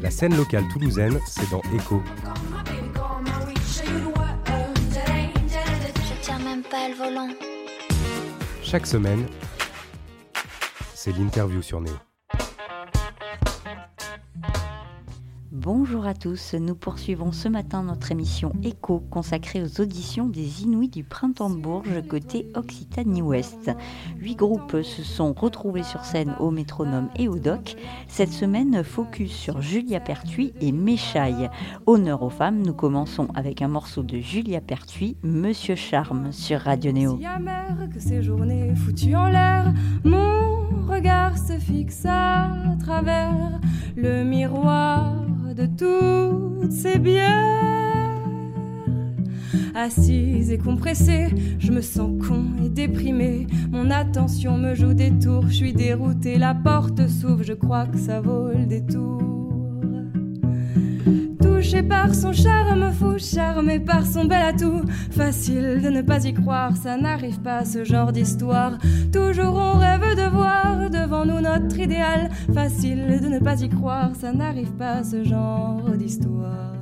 La scène locale toulousaine, c'est dans Echo. Je tiens même pas le volant. Chaque semaine, c'est l'interview sur Néo. Bonjour à tous, nous poursuivons ce matin notre émission Écho consacrée aux auditions des Inuits du Printemps de Bourges côté Occitanie-Ouest. Huit groupes se sont retrouvés sur scène au métronome et au doc. Cette semaine, focus sur Julia Pertuis et Méchaille. Honneur aux femmes, nous commençons avec un morceau de Julia Pertuis, Monsieur Charme, sur Radio Néo. De toutes ces bières. Assise et compressée, je me sens con et déprimée. Mon attention me joue des tours, je suis déroutée. La porte s'ouvre, je crois que ça vaut le détour. Par son charme fou, charmé par son bel atout. Facile de ne pas y croire, ça n'arrive pas ce genre d'histoire. Toujours on rêve de voir devant nous notre idéal. Facile de ne pas y croire, ça n'arrive pas ce genre d'histoire.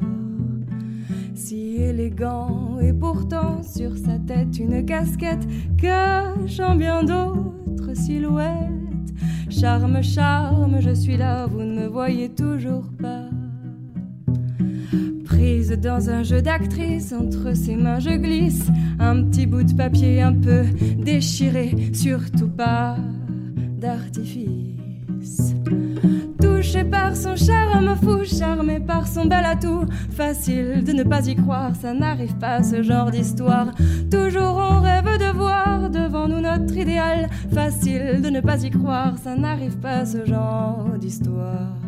Si élégant et pourtant sur sa tête une casquette cachant bien d'autres silhouettes. Charme, charme, je suis là, vous ne me voyez toujours pas. Dans un jeu d'actrice, entre ses mains je glisse un petit bout de papier un peu déchiré, surtout pas d'artifice. Touché par son charme fou, charmé par son bel atout, facile de ne pas y croire, ça n'arrive pas ce genre d'histoire. Toujours on rêve de voir devant nous notre idéal, facile de ne pas y croire, ça n'arrive pas ce genre d'histoire.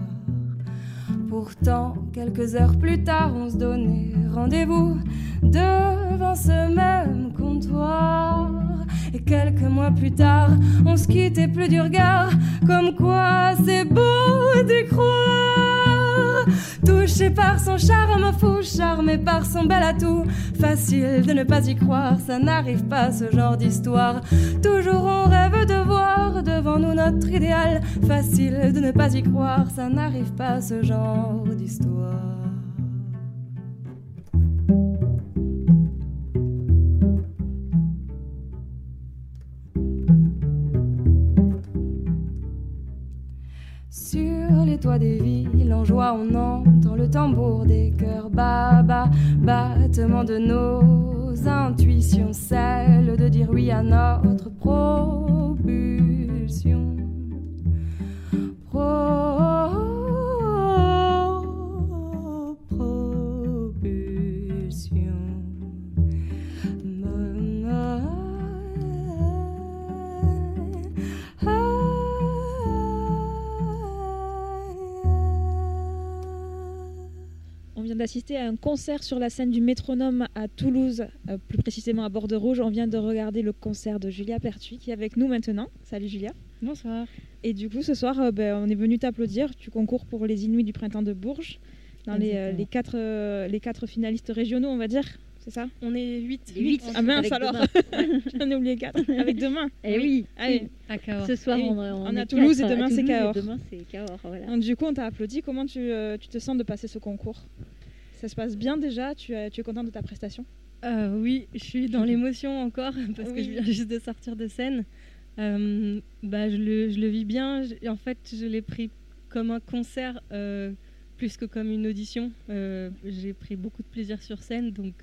Pourtant, quelques heures plus tard, on se donnait rendez-vous devant ce même comptoir. Et quelques mois plus tard, on se quittait plus du regard, comme quoi c'est beau d'y croire. Touché par son charme fou, charmé par son bel atout, facile de ne pas y croire, ça n'arrive pas ce genre d'histoire. Toujours on rêve de voir devant nous notre idéal, facile de ne pas y croire, ça n'arrive pas ce genre d'histoire. Sur les toits des villes, en joie, on entend le tambour des cœurs baba, battement de nos intuitions, celle de dire oui à notre D'assister à un concert sur la scène du métronome à Toulouse, euh, plus précisément à Borde Rouge. On vient de regarder le concert de Julia Pertuis qui est avec nous maintenant. Salut Julia. Bonsoir. Et du coup, ce soir, euh, ben, on est venu t'applaudir. Tu concours pour les Inuits du printemps de Bourges, dans les, euh, les quatre, euh, les quatre finalistes régionaux, on va dire. C'est ça? On est 8. Les huit. Ah mince Avec alors demain. J'en ai oublié quatre. Avec demain. Eh oui, Allez. À Cahors. ce soir Et on, on est à Toulouse quatre et demain, c'est Cahors. Demain c'est Cahors, voilà. Donc, du coup, on t'a applaudi. Comment tu, euh, tu te sens de passer ce concours? Ça se passe bien déjà tu, as- tu es contente de ta prestation? Euh, oui, je suis dans l'émotion encore parce que je viens juste de sortir de scène. Euh, bah, je, le, je le vis bien. Je- en fait, je l'ai pris comme un concert euh, plus que comme une audition. J'ai pris beaucoup de plaisir sur scène, donc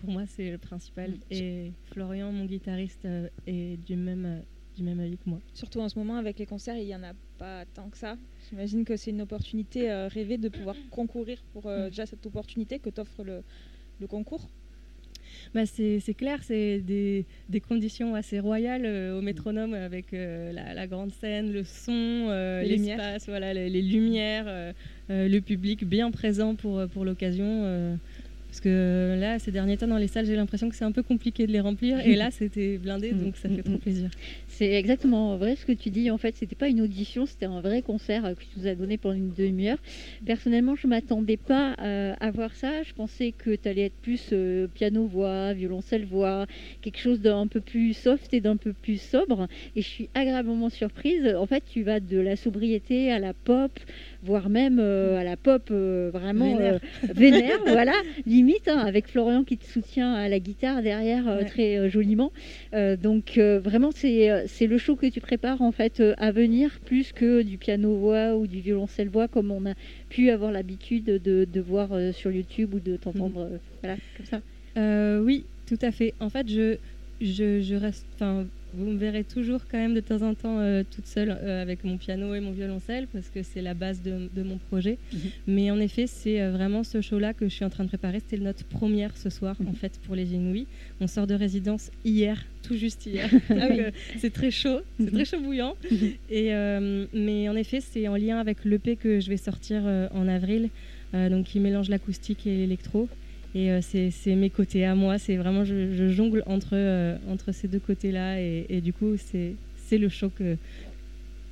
pour moi, c'est le principal. Et Florian, mon guitariste, est du même, du même avis que moi. Surtout en ce moment, avec les concerts, il n'y en a pas tant que ça. J'imagine que c'est une opportunité euh, rêvée de pouvoir concourir pour euh, déjà cette opportunité que t'offre le, le concours. Bah, c'est clair, c'est des, des conditions assez royales euh, au métronome avec la, la grande scène, le son, l'espace, voilà, les, les lumières, le public bien présent pour, pour l'occasion. Parce que là, ces derniers temps dans les salles, j'ai l'impression que c'est un peu compliqué de les remplir. Et là, c'était blindé, donc ça fait trop plaisir. C'est exactement vrai ce que tu dis. En fait, c'était pas une audition, c'était un vrai concert euh, que tu nous as donné pendant une demi-heure. Personnellement, je m'attendais pas euh, à voir ça. Je pensais que tu allais être plus euh, piano-voix, violoncelle-voix, quelque chose d'un peu plus soft et d'un peu plus sobre. Et je suis agréablement surprise. En fait, tu vas de la sobriété à la pop, voire même à la pop vraiment vénère, voilà, limite, hein, avec Florian qui te soutient à la guitare derrière très joliment. donc vraiment, c'est le show que tu prépares en fait à venir, plus que du piano-voix ou du violoncelle-voix, comme on a pu avoir l'habitude de, voir sur YouTube ou de t'entendre, mm. voilà, comme ça. oui, tout à fait. En fait, je, je, je reste, enfin, vous me verrez toujours quand même de temps en temps euh, toute seule euh, avec mon piano et mon violoncelle parce que c'est la base de, mon projet. Mhm. Mais en effet, c'est euh, vraiment ce show-là que je suis en train de préparer. C'était notre première ce soir en mhm. fait pour les Inouïs. On sort de résidence hier, tout juste hier. Ah c'est très chaud, c'est mhm. très chaud bouillant. Et, mais en effet, c'est en lien avec l'EP que je vais sortir en avril, donc qui mélange l'acoustique et l'électro. Et euh, c'est mes côtés à moi. C'est vraiment, je, jongle entre, euh, entre ces deux côtés-là. Et, du coup, c'est le choc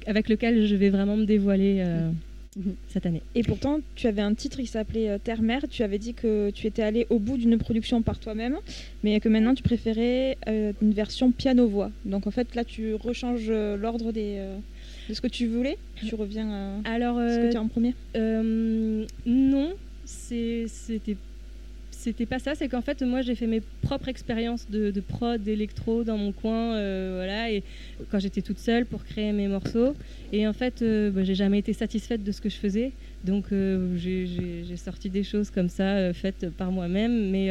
avec lequel je vais vraiment me dévoiler euh, mhm. cette année. Et pourtant, tu avais un titre qui s'appelait Terre-Mère. Tu avais dit que tu étais allé au bout d'une production par toi-même, mais que maintenant tu préférais une version piano-voix. Donc en fait, là, tu rechanges l'ordre des de ce que tu voulais Tu reviens à Alors, ce que tu as en premier Non, c'était c'était pas ça, c'est qu'en fait, moi, j'ai fait mes propres expériences de, prod, d'électro dans mon coin, euh, voilà, et quand j'étais toute seule pour créer mes morceaux. Et en fait, euh, bah, j'ai jamais été satisfaite de ce que je faisais, donc euh, j'ai sorti des choses comme ça, faites par moi-même, mais,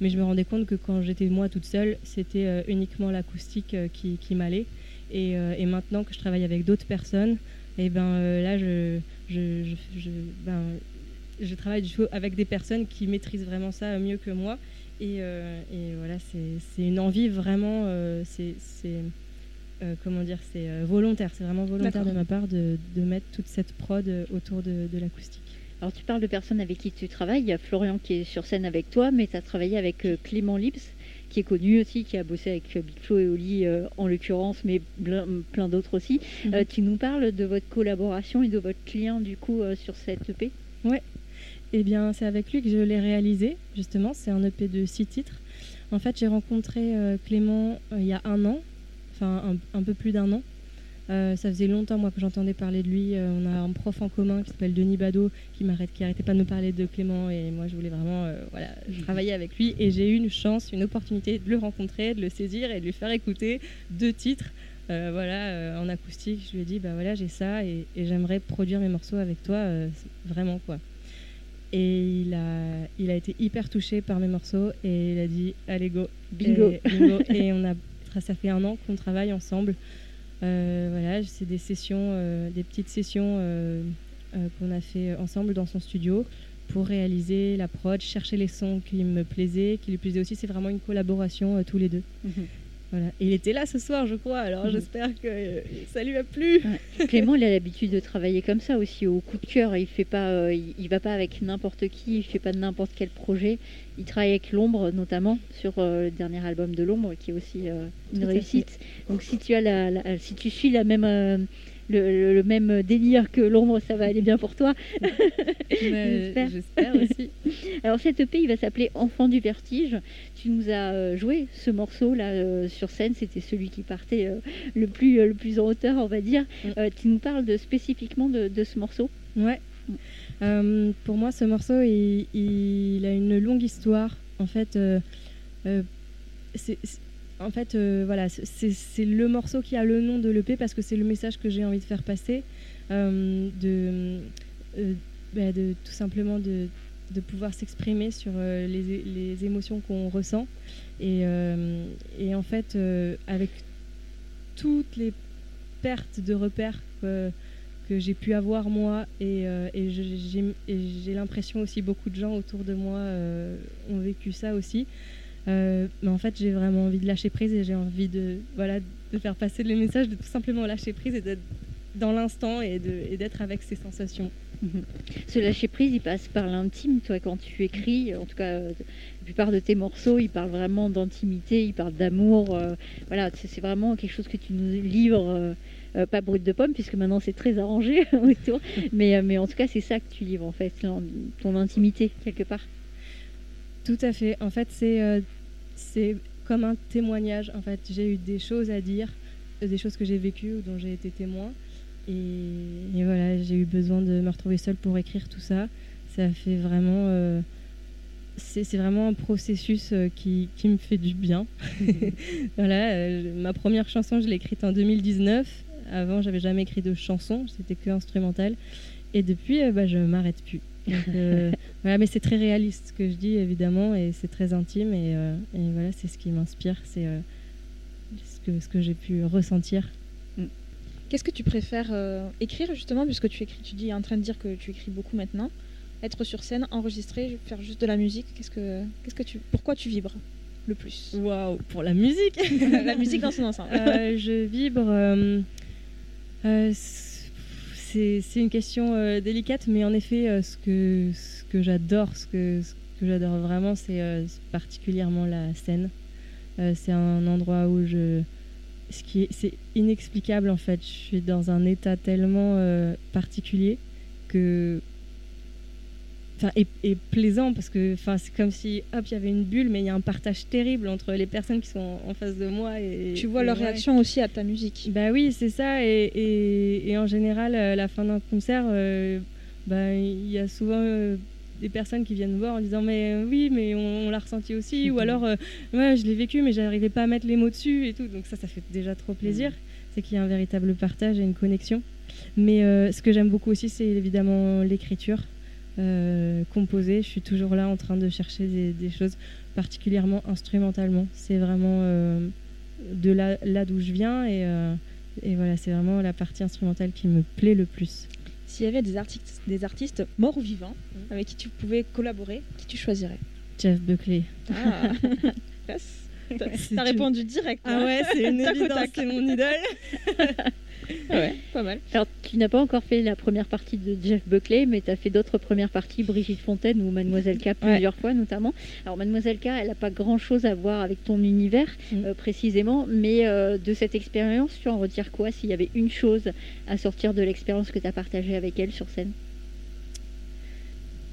mais je me rendais compte que quand j'étais moi toute seule, c'était uniquement l'acoustique qui, m'allait. Et, maintenant que je travaille avec d'autres personnes, et eh ben là, je ben, je travaille du coup avec des personnes qui maîtrisent vraiment ça mieux que moi. Et, euh, voilà, c'est une envie vraiment, euh, c'est euh, comment dire, c'est volontaire, c'est vraiment volontaire de ma part de, mettre toute cette prod autour de, l'acoustique. Alors tu parles de personnes avec qui tu travailles, il y a Florian qui est sur scène avec toi, mais tu as travaillé avec Clément Lips, qui est connu aussi, qui a bossé avec Big Flo et Oli en l'occurrence, mais plein, d'autres aussi. Mhm. tu nous parles de votre collaboration et de votre client du coup sur cette EP Ouais, eh bien, c'est avec lui que je l'ai réalisé, justement. C'est un EP de six titres. En fait, j'ai rencontré euh, Clément euh, il y a un an, enfin un, peu plus d'un an. Euh, ça faisait longtemps, moi, que j'entendais parler de lui. on a un prof en commun qui s'appelle Denis Badeau, qui m'arrête, qui arrêtait pas de me parler de Clément. Et moi, je voulais vraiment voilà, travailler avec lui. Et j'ai eu une chance, une opportunité de le rencontrer, de le saisir et de lui faire écouter deux titres. voilà, en acoustique, je lui ai dit, bah voilà, j'ai ça et, et j'aimerais produire mes morceaux avec toi, vraiment quoi. Et il a, il a été hyper touché par mes morceaux et il a dit allez go, bingo. Et, on a, ça fait un an qu'on travaille ensemble. Euh, voilà, c'est des sessions, euh, des petites sessions euh, qu'on a fait ensemble dans son studio pour réaliser la prod, chercher les sons qui me plaisaient, qui lui plaisaient aussi. C'est vraiment une collaboration tous les deux. Il était là ce soir, je crois. Alors mhm. j'espère que ça lui a plu. Clément, il a l'habitude de travailler comme ça aussi, au coup de cœur. Il fait pas, euh, il, va pas avec n'importe qui. Il fait pas n'importe quel projet. Il travaille avec l'ombre, notamment sur euh, le dernier album de l'ombre, qui est aussi euh, une réussite. Donc si tu as la, si tu suis la même le, même délire que l'ombre, ça va aller bien pour toi. J'espère aussi. Alors cette EP, il va s'appeler Enfant du vertige. Tu nous as euh, joué ce morceau là euh, sur scène, c'était celui qui partait euh, le, plus, le plus en hauteur, on va dire. Mm. tu nous parles de, spécifiquement de, ce morceau Ouais. pour moi, ce morceau, il, il, a une longue histoire. En fait, c'est en fait, euh, voilà, c'est le morceau qui a le nom de l'EP parce que c'est le message que j'ai envie de faire passer, euh, euh, bah, de, tout simplement de, pouvoir s'exprimer sur les, émotions qu'on ressent. Et, en fait, avec toutes les pertes de repères que, j'ai pu avoir moi, et j'ai l'impression aussi beaucoup de gens autour de moi ont vécu ça aussi. Euh, mais en fait, j'ai vraiment envie de lâcher prise et j'ai envie de, voilà, de faire passer le message de tout simplement lâcher prise et d'être dans l'instant et d'être avec ses sensations. Ce lâcher prise, il passe par l'intime. Toi, quand tu écris, en tout cas, euh, la plupart de tes morceaux, ils parlent vraiment d'intimité, ils parlent d'amour. Euh, voilà, c'est vraiment quelque chose que tu nous livres. pas brut de pomme, puisque maintenant c'est très arrangé autour. mais, mais en tout cas, c'est ça que tu livres, en fait, ton intimité, quelque part. Tout à fait. En fait, c'est c'est comme un témoignage. En fait, j'ai eu des choses à dire, des choses que j'ai vécues ou dont j'ai été témoin. et, voilà, j'ai eu besoin de me retrouver seule pour écrire tout ça. Ça fait vraiment. Euh, c'est vraiment un processus euh, qui, qui, me fait du bien. voilà, euh, ma première chanson, je l'ai écrite en 2019. Avant, j'avais jamais écrit de chanson, c'était que instrumental. Et depuis, bah, je m'arrête plus. voilà, mais c'est très réaliste ce que je dis, évidemment, et c'est très intime. Et, et voilà, c'est ce qui m'inspire, c'est ce que, ce que j'ai pu ressentir Qu'est-ce que tu préfères euh, écrire justement, puisque tu écris, tu dis en train de dire que tu écris beaucoup maintenant, être sur scène, enregistrer, faire juste de la musique. Qu'est-ce que, qu'est-ce que tu, pourquoi tu vibres le plus? Waouh, pour la musique La musique dans son ensemble. Euh, je vibre. Euh, c'est, une question délicate, mais en effet, ce que, ce que j'adore, ce que, j'adore vraiment, c'est particulièrement la scène. c'est un endroit où je c'est inexplicable en fait. Je suis dans un état tellement euh, particulier que enfin et, plaisant parce que c'est comme si hop il y avait une bulle mais il y a un partage terrible entre les personnes qui sont en face de moi et tu vois leur réaction aussi à ta musique. Bah oui c'est ça et, et, en général à la fin d'un concert euh, bah, il y a souvent euh, des personnes qui viennent voir en disant mais euh, oui mais on, l'a ressenti aussi ou mhm. alors euh, ouais je l'ai vécu mais j'arrivais pas à mettre les mots dessus et tout. Donc ça ça fait déjà trop plaisir mhm. c'est qu'il y a un véritable partage et une connexion. Mais euh, ce que j'aime beaucoup aussi c'est évidemment l'écriture composée je suis toujours là en train de chercher des, choses particulièrement instrumentalement c'est vraiment de là là d'où je viens et, et voilà c'est vraiment la partie instrumentale qui me plaît le plus s'il y avait des artistes, des artistes morts ou vivants mm. avec qui tu pouvais collaborer, qui tu choisirais? Jeff Buckley. Ah, T'as répondu direct. Ah ouais, c'est une évidence, c'est mon idole. ouais, pas mal. Alors, tu n'as pas encore fait la première partie de Jeff Buckley, mais tu as fait d'autres premières parties, Brigitte Fontaine ou Mademoiselle K plusieurs fois notamment. Alors, Mademoiselle K, elle n'a pas grand-chose à voir avec ton univers mm. euh, précisément, mais euh, de cette expérience, tu en retires quoi s'il y avait une chose à sortir de l'expérience que tu as partagée avec elle sur scène?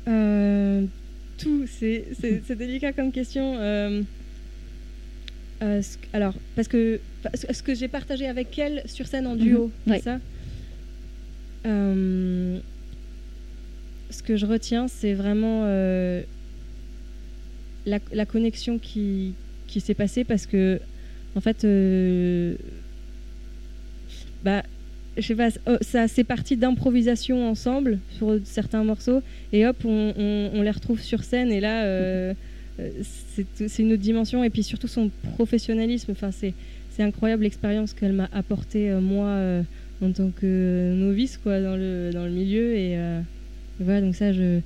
Euh, Tout, c'est délicat comme question. Alors, parce que ce que j'ai partagé avec elle sur scène en duo, mhm. c'est ça? Euh, Ce que je retiens, c'est vraiment euh, la, connexion qui, qui s'est passée parce que, en fait, euh, bah, je sais pas, oh, ça c'est parti d'improvisation ensemble sur certains morceaux et hop, on, on, les retrouve sur scène et là. C'est une autre dimension et puis surtout son professionnalisme. Enfin c'est incroyable l'expérience qu'elle m'a apportée euh, moi euh, en tant que novice quoi dans le dans le milieu et, euh, voilà donc ça je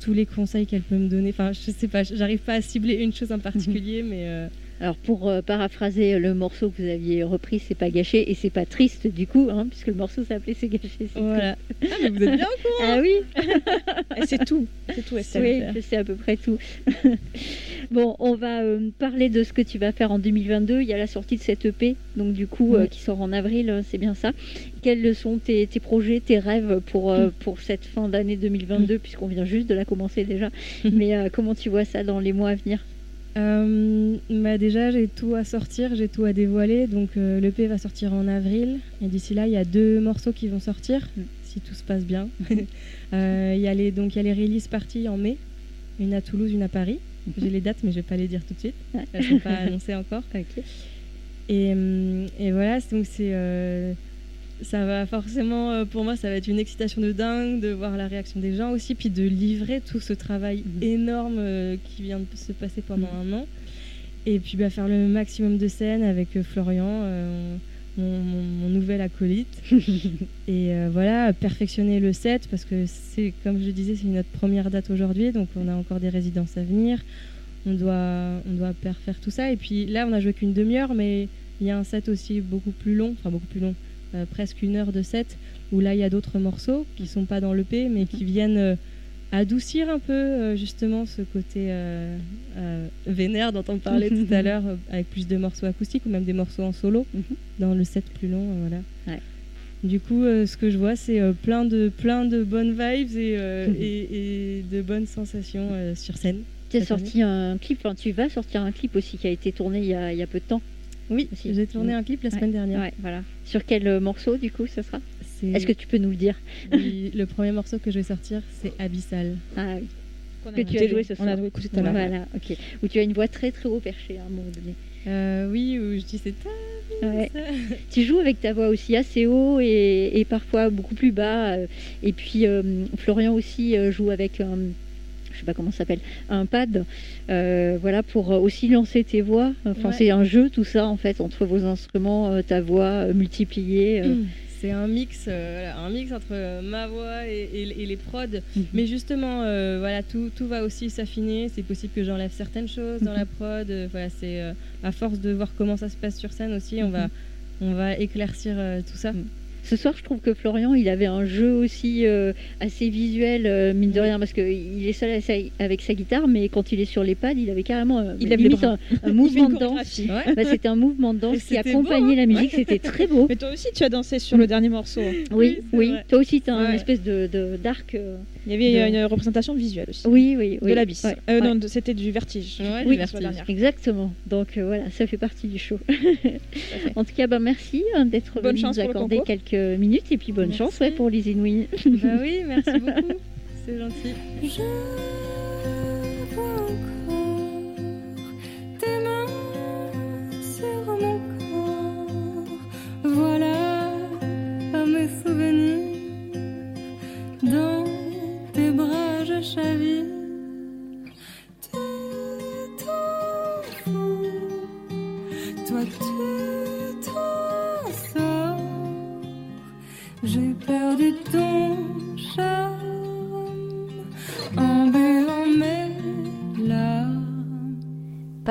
tous les conseils qu'elle peut me donner enfin je sais pas j'arrive pas à cibler une chose en particulier mais alors pour euh, paraphraser le morceau que vous aviez repris, c'est pas gâché et c'est pas triste du coup, hein, puisque le morceau s'appelait C'est gâché. Voilà. Ah, mais vous êtes bien au courant. Ah oui. c'est tout. C'est tout. Oui, c'est à peu près tout. bon, on va euh, parler de ce que tu vas faire en 2022. Il y a la sortie de cette EP, donc du coup euh, qui sort en avril, c'est bien ça. Quels sont tes, tes projets, tes rêves pour pour cette fin d'année 2022, puisqu'on vient juste de la commencer déjà. Mais comment tu vois ça dans les mois à venir? Euh, bah déjà, j'ai tout à sortir, j'ai tout à dévoiler. Donc, euh, l'EP va sortir en avril. Et d'ici là, il y a deux morceaux qui vont sortir, mm. si tout se passe bien. Euh, il y a les, donc, il y a les release parties en mai, une à Toulouse, une à Paris. J'ai les dates, mais je vais pas les dire tout de suite. Elles ne sont pas annoncées encore. Et, et, voilà, donc c'est ça va forcément, euh, pour moi, ça va être une excitation de dingue de voir la réaction des gens aussi, puis de livrer tout ce travail mhm. énorme euh, qui vient de se passer pendant mhm. un an. Et puis bah, faire le maximum de scènes avec euh, Florian, mon, nouvel acolyte. et voilà, perfectionner le set, parce que c'est, comme je disais, c'est notre première date aujourd'hui, donc on a encore des résidences à venir. On doit, on doit faire tout ça. Et puis là, on a joué qu'une demi-heure, mais il y a un set aussi beaucoup plus long, enfin beaucoup plus long euh, presque une heure de set, où là il y a d'autres morceaux qui sont pas dans l'EP, mais qui viennent euh, adoucir un peu euh, justement ce côté vénère dont on parlait tout à l'heure, avec plus de morceaux acoustiques ou même des morceaux en solo mhm. dans le set plus long. voilà. Du coup, ce que je vois, c'est plein, de, plein de bonnes vibes et, et, de bonnes sensations sur scène. Tu as sorti un clip, enfin, tu vas sortir un clip aussi qui a été tourné il y a, il y a peu de temps. Oui, j'ai tourné un clip la semaine dernière. voilà. Sur quel euh, morceau, du coup, ça sera? Est-ce que tu peux nous le dire? Oui, le premier morceau que je vais sortir, c'est Abyssal. Ah oui. Que tu as joué ce soir. On a écouté tout à l'heure. Voilà, ok. Où tu as une voix très très haut perchée à un moment donné. Euh, oui, où je dis c'est Ouais. Tu joues avec ta voix aussi assez haut et, et parfois beaucoup plus bas. Et puis euh, Florian aussi joue avec un, sais pas comment ça s'appelle, un pad. euh, voilà pour aussi lancer tes voix. Enfin Ouais. c'est un jeu tout ça en fait entre vos instruments, euh, ta voix euh, multipliée. euh. C'est un mix, euh, un mix entre ma voix et, et- et les prods. Mhm. Mais justement, euh, voilà, tout, tout va aussi s'affiner. C'est possible que j'enlève certaines choses dans Mhm. la prod. Euh, voilà, c'est à force de voir comment ça se passe sur scène aussi, on va, on va éclaircir tout ça. Ce soir, je trouve que Florian, il avait un jeu aussi euh, assez visuel, euh, mine de rien, parce qu'il est seul avec sa- guitare, mais quand il est sur les pads, il avait carrément euh, Il limite bras. un, mouvement de danse. Ouais. Bah, c'était un mouvement de danse qui accompagnait beau, la hein. musique, c'était très beau. Mais toi aussi, tu as dansé sur le dernier morceau. Oui, Oui. Toi aussi, tu as un espèce de de- d'arc. euh, Il y avait De- une représentation visuelle aussi. Oui, oui, oui. De l'abysse. Ouais, Euh, ouais. Non, c'était du vertige. Ouais, Oui, du vertige. la dernière. Exactement. Donc euh, voilà, ça fait partie du show. en tout cas, bah, merci hein, d'être Bonne venu chance nous accorder quelques minutes et puis bonne Merci. chance ouais, pour les Inouïs. bah oui, merci beaucoup. C'est gentil. Je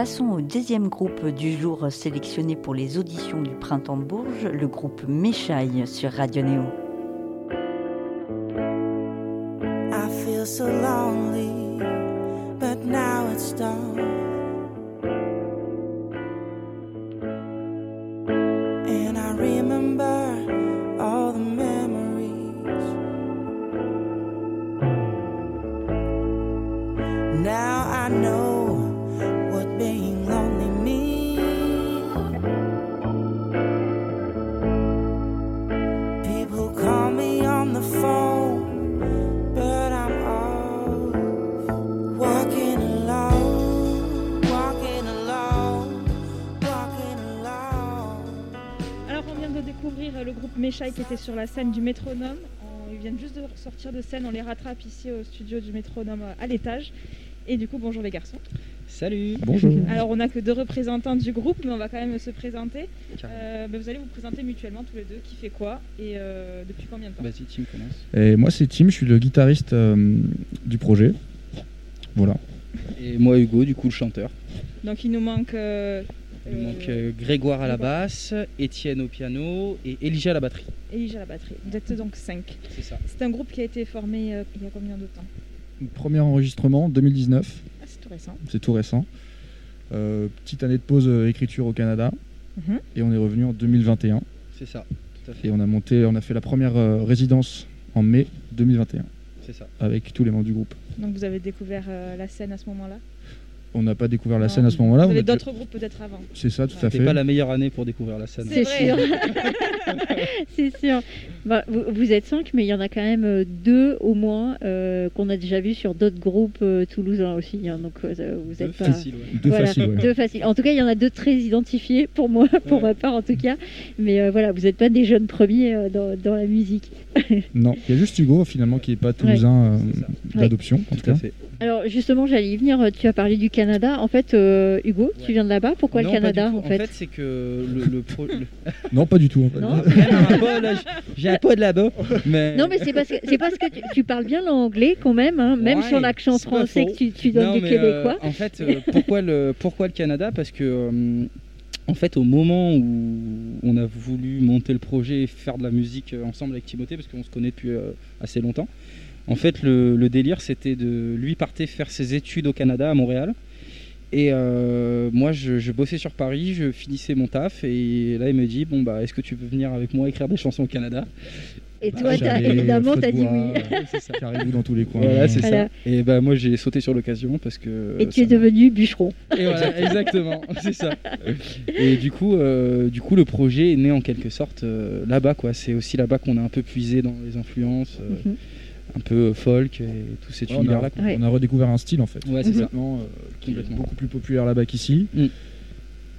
Passons au deuxième groupe du jour sélectionné pour les auditions du Printemps de Bourges, le groupe Méchaille sur Radio Néo. I feel so lonely, but now it's done. And I remember all the memories. Now I know Alors, on vient de découvrir euh, le groupe Méchaille qui était sur la scène du métronome. On- Ils viennent juste de sortir de scène, on les rattrape ici au studio du métronome euh, à l'étage. Et du coup, bonjour les garçons. Salut Bonjour. Alors, on n'a que deux représentants du groupe, mais on va quand même se présenter. Euh, ben, vous allez vous présenter mutuellement tous les deux, qui fait quoi et euh, depuis combien de temps Vas-y, Tim commence. Et moi, c'est Tim, je suis le guitariste euh, du projet. Voilà. Et moi, Hugo, du coup, le chanteur. Donc, il nous manque. euh, Il euh, manque euh, Grégoire à la basse, Étienne au piano et Elijah à la batterie. Elijah à la batterie. Vous êtes donc 5. C'est ça. C'est un groupe qui a été formé euh, il y a combien de temps Premier enregistrement, 2019. C'est tout récent. C'est tout récent. Euh, petite année de pause euh, écriture au Canada. Mhm. Et on est revenu en 2021. C'est ça. Tout à fait. Et on a monté, on a fait la première euh, résidence en mai 2021 C'est ça. avec tous les membres du groupe. Donc, vous avez découvert euh, la scène à ce moment-là? On n'a pas découvert la Non. scène à ce moment-là. Vous on avez a d'autres groupes peut-être avant C'est ça, tout à C'était fait. pas la meilleure année pour découvrir la scène. C'est sûr. c'est sûr. Bah, vous, vous êtes cinq, mais il y en a quand même euh, deux au moins euh, qu'on a déjà vu sur d'autres groupes euh, toulousains aussi. hein. donc euh, vous Deux êtes pas. faciles, ouais. Deux Voilà, faciles, ouais. deux faciles. En tout cas, il y en a deux très identifiés pour moi, pour Ouais. ma part en tout cas. Mais euh, voilà, vous n'êtes pas des jeunes premiers euh, dans, dans la musique. Non, il y a juste Hugo finalement qui n'est pas toulousain euh, d'adoption en tout cas. fait. Alors justement, j'allais y venir. Tu as parlé du Canada. En fait, euh, Hugo, Ouais. tu viens de là-bas. Pourquoi Non, le pas Canada tout. en fait, c'est que le, le pro- le- Non, pas du tout. en fait. Non Rien à rapport, là, J'ai de là-bas. Mais... Non, mais c'est parce que c'est parce que tu, tu parles bien l'anglais quand même, hein, même Ouais, sur l'accent pas français que tu, tu donnes Non, du mais, euh, québécois. en fait, euh, pourquoi, le, pourquoi le Canada? Parce que, euh, en fait, au moment où on a voulu monter le projet et faire de la musique ensemble avec Timothée, parce qu'on se connaît depuis assez longtemps, en fait, le, le délire, c'était de lui partir faire ses études au Canada, à Montréal. Et euh, moi, je, je bossais sur Paris, je finissais mon taf, et là, il me dit Bon, bah, est-ce que tu veux venir avec moi écrire des chansons au Canada? Et toi, t'as- Chalet, évidemment, t'as dit bois, oui. euh, Caribou dans tous les coins. Voilà, c'est Voilà. ça. Et bah moi j'ai sauté sur l'occasion parce que. Et tu es ça- devenu bûcheron. Et voilà, exactement, c'est ça. Et du coup, euh, du coup, le projet est né en quelque sorte euh, là-bas, quoi. C'est aussi là-bas qu'on a un peu puisé dans les influences, euh, Mhm. Un peu folk et tout cet on, a, quoi. Ouais. on a redécouvert un style en fait. Ouais, c'est ça. Complètement, euh, qui est Complètement. beaucoup plus populaire là-bas qu'ici. Mm.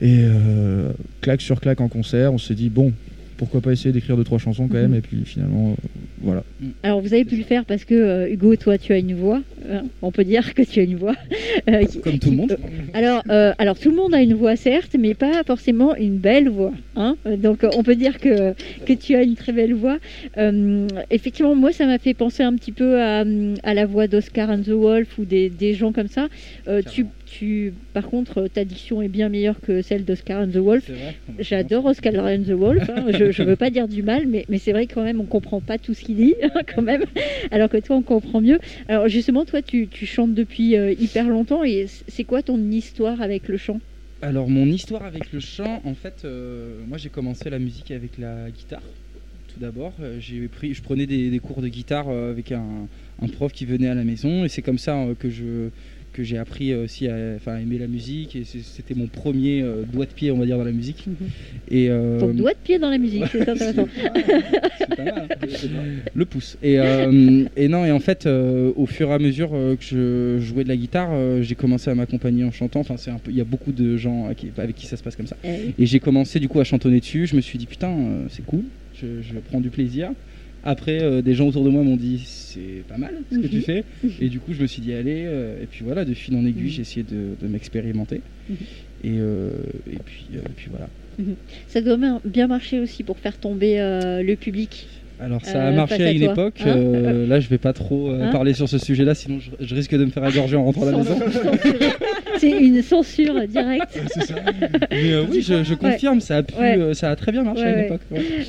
Et euh, claque sur claque en concert, on s'est dit bon, pourquoi pas essayer d'écrire deux trois chansons quand même. Et puis finalement, euh, voilà. Alors vous avez pu le faire parce que euh, Hugo, toi, tu as une voix. hein. on peut dire que tu as une voix. euh, qui- Comme tout le monde. Alors, euh, alors tout le monde a une voix certes, mais pas forcément une belle voix. Hein. Euh, Donc euh, on peut dire que, que tu as une très belle voix. Euh, effectivement, moi ça m'a fait penser un petit peu à, à la voix d'Oscar and the Wolf ou des, des gens comme ça. Euh, tu, tu, par contre, ta diction est bien meilleure que celle d'Oscar and the Wolf. J'adore Oscar and the Wolf, hein. je, je veux pas dire du mal, mais, mais c'est vrai quand même on comprend pas tout ce qu'il dit, quand même, alors que toi on comprend mieux. Alors justement, toi tu, tu chantes depuis euh, hyper longtemps et c'est quoi ton histoire avec le chant? Alors mon histoire avec le chant, en fait, euh, moi j'ai commencé la musique avec la guitare. Tout d'abord, Euh, j'ai pris, je prenais des, cours de guitare euh, avec un, prof qui venait à la maison et c'est comme ça que je que j'ai appris euh, aussi à, enfin, à aimer la musique et c'était mon premier euh, doigt de pied on va dire dans la musique et euh, Ton doigt de pied dans la musique, c'est intéressant. c'est pas mal, hein. le pouce. Et, euh, et non, et en fait, euh, au fur et à mesure que je jouais de la guitare, euh, j'ai commencé à m'accompagner en chantant. Enfin, c'est un peu, il y a beaucoup de gens qui- avec qui ça se passe comme ça. Eh. Et j'ai commencé du coup à chantonner dessus. Je me suis dit putain, euh, c'est cool, je, je prends du plaisir. Après, euh, des gens autour de moi m'ont dit c'est pas mal ce que tu Mhm. fais. Et du coup, je me suis dit allez. euh, et puis voilà, de fil en aiguille, j'ai essayé de, de m'expérimenter. Mhm. Et, euh, et puis, euh, puis voilà. Ça doit bien- marcher aussi pour faire tomber le public. Alors ça a Euh, marché à, une toi, époque. hein euh, là, je vais pas trop euh, Hein parler sur ce sujet-là, sinon je, je risque de me faire égorger en rentrant à la maison. C'est une censure directe. Mais euh, oui, je, je confirme, ça a pu, Ouais. ça a très bien marché Ouais, à une époque.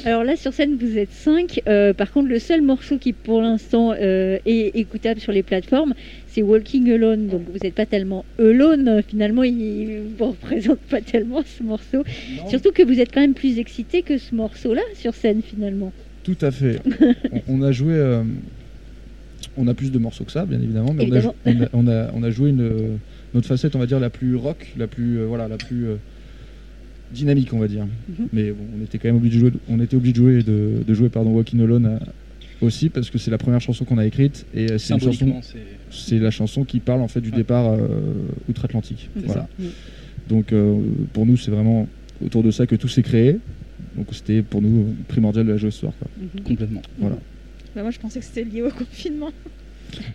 Alors là, sur scène, vous êtes 5. par contre, le seul morceau qui, pour l'instant, est écoutable sur les plateformes, c'est Walking Alone. Donc, vous n'êtes pas tellement alone. Finalement, il ne vous représente pas tellement ce morceau. Surtout que vous êtes quand même plus excité que ce morceau-là sur scène, finalement. Tout à fait. on, on a joué. euh, on a plus de morceaux que ça, bien évidemment, mais on a, Évidemment. on, a, on, a, on a joué une, notre facette, on va dire, la plus rock, la plus, euh, voilà, la plus euh, dynamique, on va dire. Mhm. Mais bon, on était quand même obligé de jouer, on était obligé de jouer, et de, de jouer pardon, Walking Alone à- aussi, parce que c'est la première chanson qu'on a écrite, et c'est une chanson, Symboliquement, c'est. c'est la chanson qui parle en fait du Ouais. départ euh, outre-Atlantique. Voilà. ça. Donc euh, pour nous, c'est vraiment autour de ça que tout s'est créé. Donc c'était pour nous primordial de la jouer ce soir. quoi. Complètement. Voilà. Bah, moi, je pensais que c'était lié au confinement.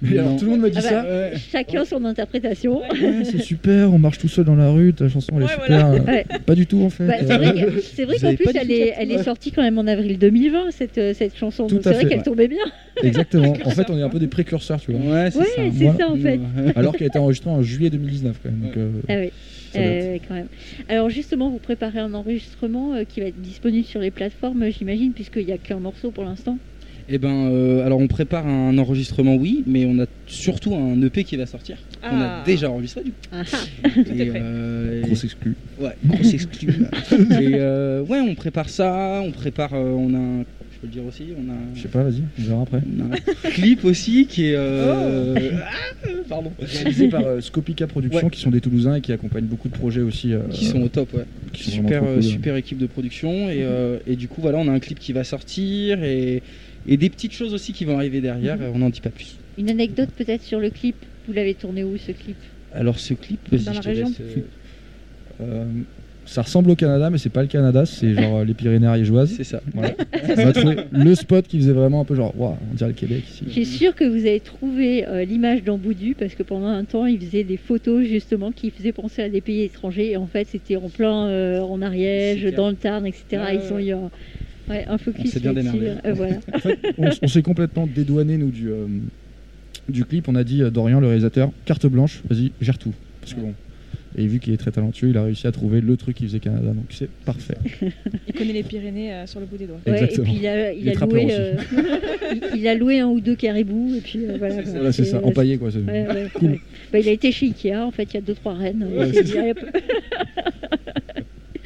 Mais alors, tout le monde m'a dit Ah bah, ça. ouais. Chacun son interprétation. Ouais, c'est super, on marche tout seul dans la rue, ta chanson elle est Ouais, super. voilà. euh, Ouais. Pas du tout en fait. Bah, c'est Euh, vrai Vous qu'en plus, elle est, elle sortie quand même en avril 2020, cette, euh, cette chanson. C'est vrai qu'elle tombait bien. Exactement. En fait, on est un peu des précurseurs, tu vois. Ouais, c'est Ouais, ça. c'est Voilà. ça en fait. Alors qu'elle a été enregistrée en juillet 2019 quand même. Donc, euh, Ah oui. Euh, quand même. Alors justement, vous préparez un enregistrement euh, qui va être disponible sur les plateformes, euh, j'imagine, puisqu'il n'y a qu'un morceau pour l'instant? Eh ben, euh, alors on prépare un enregistrement, oui, mais on a surtout un EP qui va sortir. On Ah. a déjà enregistré du coup. Ah, ah. Et, euh, exclu. Ouais, grosse exclu. et euh, ouais, on prépare ça, on prépare, euh, on a, un- je peux le dire aussi, on a, Je sais pas, vas-y, on verra après. on a un clip aussi qui est, euh, Oh. ah, pardon, Réalisé par euh, Scopica Productions, Ouais. qui sont des Toulousains et qui accompagnent beaucoup de projets aussi. euh, qui sont au top, ouais. qui sont super, cool. super équipe de production et, euh, et du coup voilà, on a un clip qui va sortir et, et des petites choses aussi qui vont arriver derrière. Mhm. On n'en dit pas plus. Une anecdote peut-être sur le clip. Vous l'avez tourné où ce clip? Alors ce clip, Dans vas-y, la je te région laisse, euh, Euh, ça ressemble au Canada, mais c'est pas le Canada, c'est genre euh, les Pyrénées ariégeoises. c'est ça. Voilà. On a trouvé le spot qui faisait vraiment un peu genre, waouh, on dirait le Québec ici. Je suis sûre que vous avez trouvé euh, l'image d'Amboudu parce que pendant un temps, il faisait des photos justement qui faisaient penser à des pays étrangers. Et en fait, c'était en plein euh, en Ariège, dans le Tarn, etc. Ouais, Ils ont eu un, ouais, un focus s'est bien démerdé. Euh, voilà. En fait, on, on s'est complètement dédouané, nous, du, euh, du clip. On a dit, euh, Dorian, le réalisateur, carte blanche, vas-y, gère tout. Parce que bon. Et vu qu'il est très talentueux, il a réussi à trouver le truc qui faisait Canada, donc c'est parfait. Il connaît les Pyrénées euh, sur le bout des doigts. Ouais, et Exactement. puis il a, il Il est a trappeur loué, euh, il, il a loué un ou deux caribous et puis euh, voilà. c'est ça, empaillé quoi. c'est- Ouais, ouais, Cool. ouais. Bah, il a été chez Ikea, en fait, il y a deux trois reines.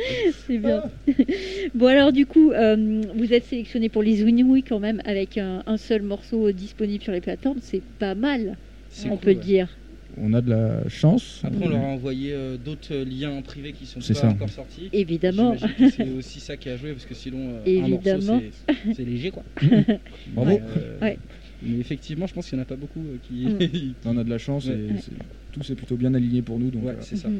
C'est bien. bon alors du coup, euh, vous êtes sélectionné pour les Winouilles quand même avec un, un seul morceau disponible sur les plateformes. C'est pas mal, C'est on cool, peut ouais. dire. On a de la chance. Après, on leur a envoyé euh, d'autres liens privés qui sont C'est pas ça. encore sortis. Évidemment. C'est aussi ça qui a joué parce que sinon, euh, Évidemment. un morceau, c'est- c'est léger quoi. Bravo. Mais, euh, Ouais. Mais effectivement, je pense qu'il n'y en a pas beaucoup euh, qui. Mm. On a de la chance Ouais. et c'est- tout s'est plutôt bien aligné pour nous. Donc, Ouais, euh, c'est ça.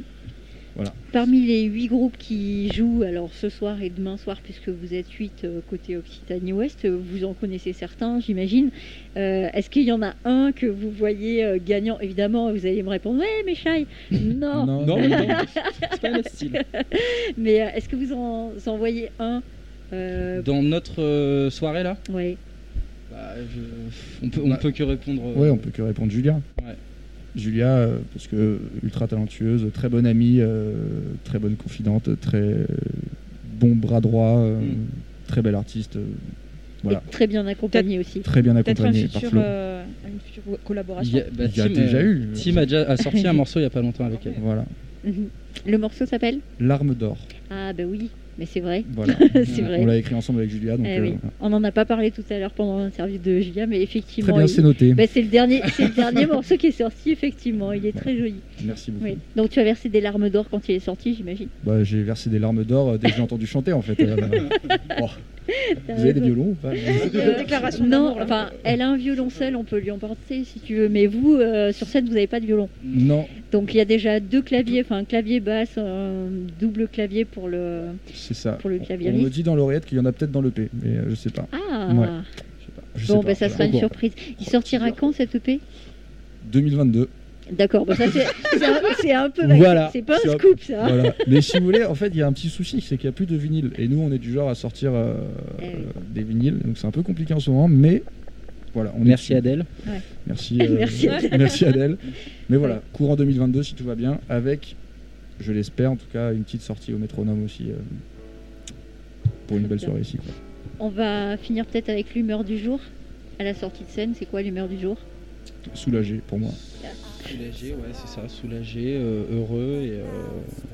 Voilà. Parmi les huit groupes qui jouent, alors ce soir et demain soir, puisque vous êtes huit euh, côté Occitanie-Ouest, vous en connaissez certains, j'imagine. Euh, Est-ce qu'il y en a un que vous voyez euh, gagnant? Évidemment, vous allez me répondre, ouais, mais Shai Non, Non, Non, mais non, c'est pas notre style. Mais euh, est-ce que vous en, en voyez un euh, Dans notre euh, soirée là, ouais. bah, je- on peut, on peut que répondre. euh, Ouais, on peut que répondre Julia. Ouais. Julia, euh, parce que ultra talentueuse, très bonne amie, euh, très bonne confidente, très euh, bon bras droit, euh, Mm. très belle artiste, euh, Voilà. Et très bien accompagné aussi. très bien Peut-être un accompagnée par futur, Flo. euh, une future Il collaboration. y a, bah, Il y a Tim, déjà euh, eu. Tim a déjà a sorti un morceau il n'y a pas longtemps avec elle. Voilà. Mhm. Le morceau s'appelle L'arme d'or. Ah bah oui, mais c'est vrai. Voilà. c'est On l'a écrit ensemble avec Julia, donc Eh euh. On n'en a pas parlé tout à l'heure pendant l'interview de Julia, mais effectivement. très bien, il- c'est noté. bah, c'est le dernier, c'est le dernier morceau qui est sorti, effectivement. Il est très joli. Merci beaucoup. Oui. Donc tu as versé des larmes d'or quand il est sorti, j'imagine. Bah, j'ai versé des larmes d'or euh, dès que j'ai entendu chanter en fait. Euh, oh. Vous avez des violons ou pas Euh, déclaration non, enfin, elle a un violoncelle, on peut lui emporter si tu veux, mais vous, euh, sur scène, vous n'avez pas de violon. Non, Donc il y a déjà deux claviers, enfin un clavier basse, un double clavier pour le. c'est ça. Pour le On claviériste. me dit dans l'oreillette qu'il y en a peut-être dans l'EP, mais euh, je sais pas. Ah Ouais. Je sais pas. Je sais Bon, pas. ben ça sera une surprise. Il sortira quand cette EP 2022. D'accord, bon, ça c'est un, peu. Voilà. C'est pas un un- scoop ça. Voilà. Mais si vous voulez, en fait, il y a un petit souci, c'est qu'il n'y a plus de vinyle. Et nous, on est du genre à sortir euh, Eh oui. des vinyles, donc c'est un peu compliqué en ce moment, mais voilà. On est Merci dessus. Adèle. Merci, euh, Merci, Adèle. merci Adèle. Mais voilà, Ouais. courant 2022 si tout va bien, avec, je l'espère en tout cas, une petite sortie au métronome aussi euh, pour une belle Bien. soirée ici. quoi. On va finir peut-être avec l'humeur du jour. À la sortie de scène, c'est quoi l'humeur du jour? Soulagé pour moi. Soulagé, ouais, c'est ça. Soulagé, euh, heureux et euh,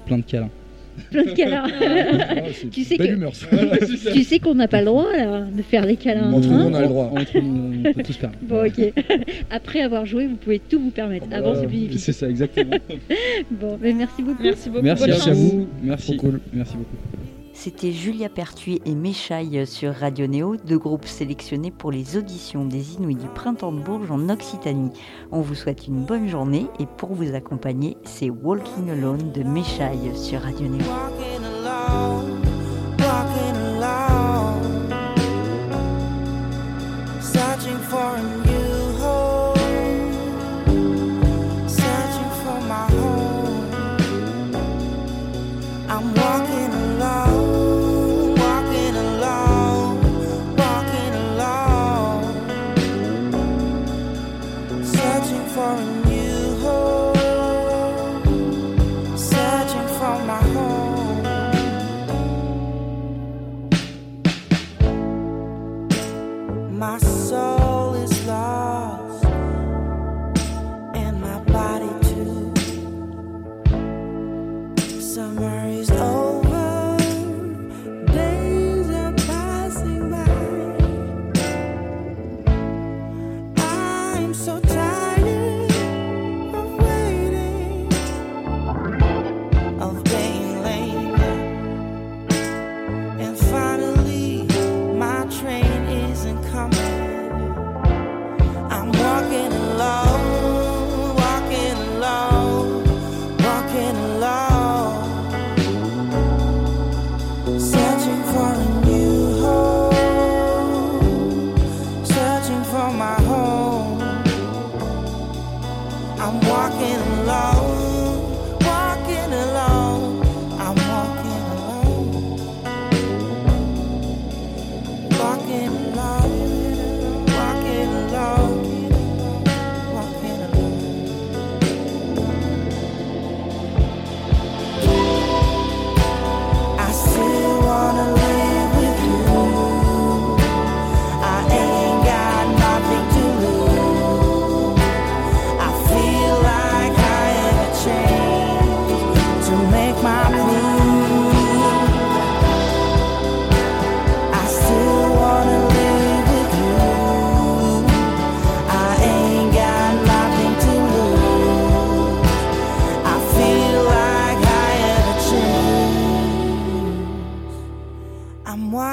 plein de câlins. Plein de câlins. C'est Tu sais belle que- humeur. ça. tu sais qu'on n'a pas le droit là, de faire des câlins. Entre hein nous, on a le droit. Entre nous, on peut tout se permettre. Bon, ok. Après avoir joué, vous pouvez tout vous permettre. Avant, c'est plus C'est difficile. ça, exactement. Bon, mais merci beaucoup. Merci beaucoup. Merci bonne à vous. Merci. Trop cool. Merci beaucoup. C'était Julia Pertuis et Méchaille sur Radio Néo, deux groupes sélectionnés pour les auditions des Inouïs du Printemps de Bourges en Occitanie. On vous souhaite une bonne journée et pour vous accompagner, c'est Walking Alone de Méchaille sur Radio Néo.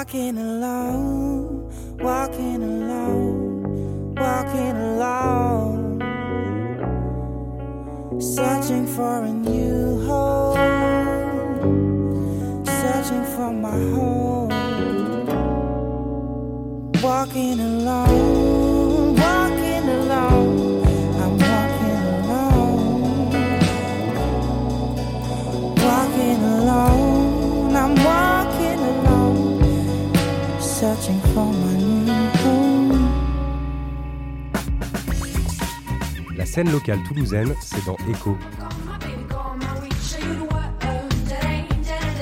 Walking alone, walking alone, walking alone. Searching for a new home, searching for my home. Walking alone, La scène locale toulousaine, c'est dans Echo.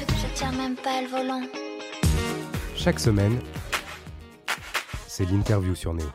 Je tiens même pas le volant. Chaque semaine, c'est l'interview sur Néo.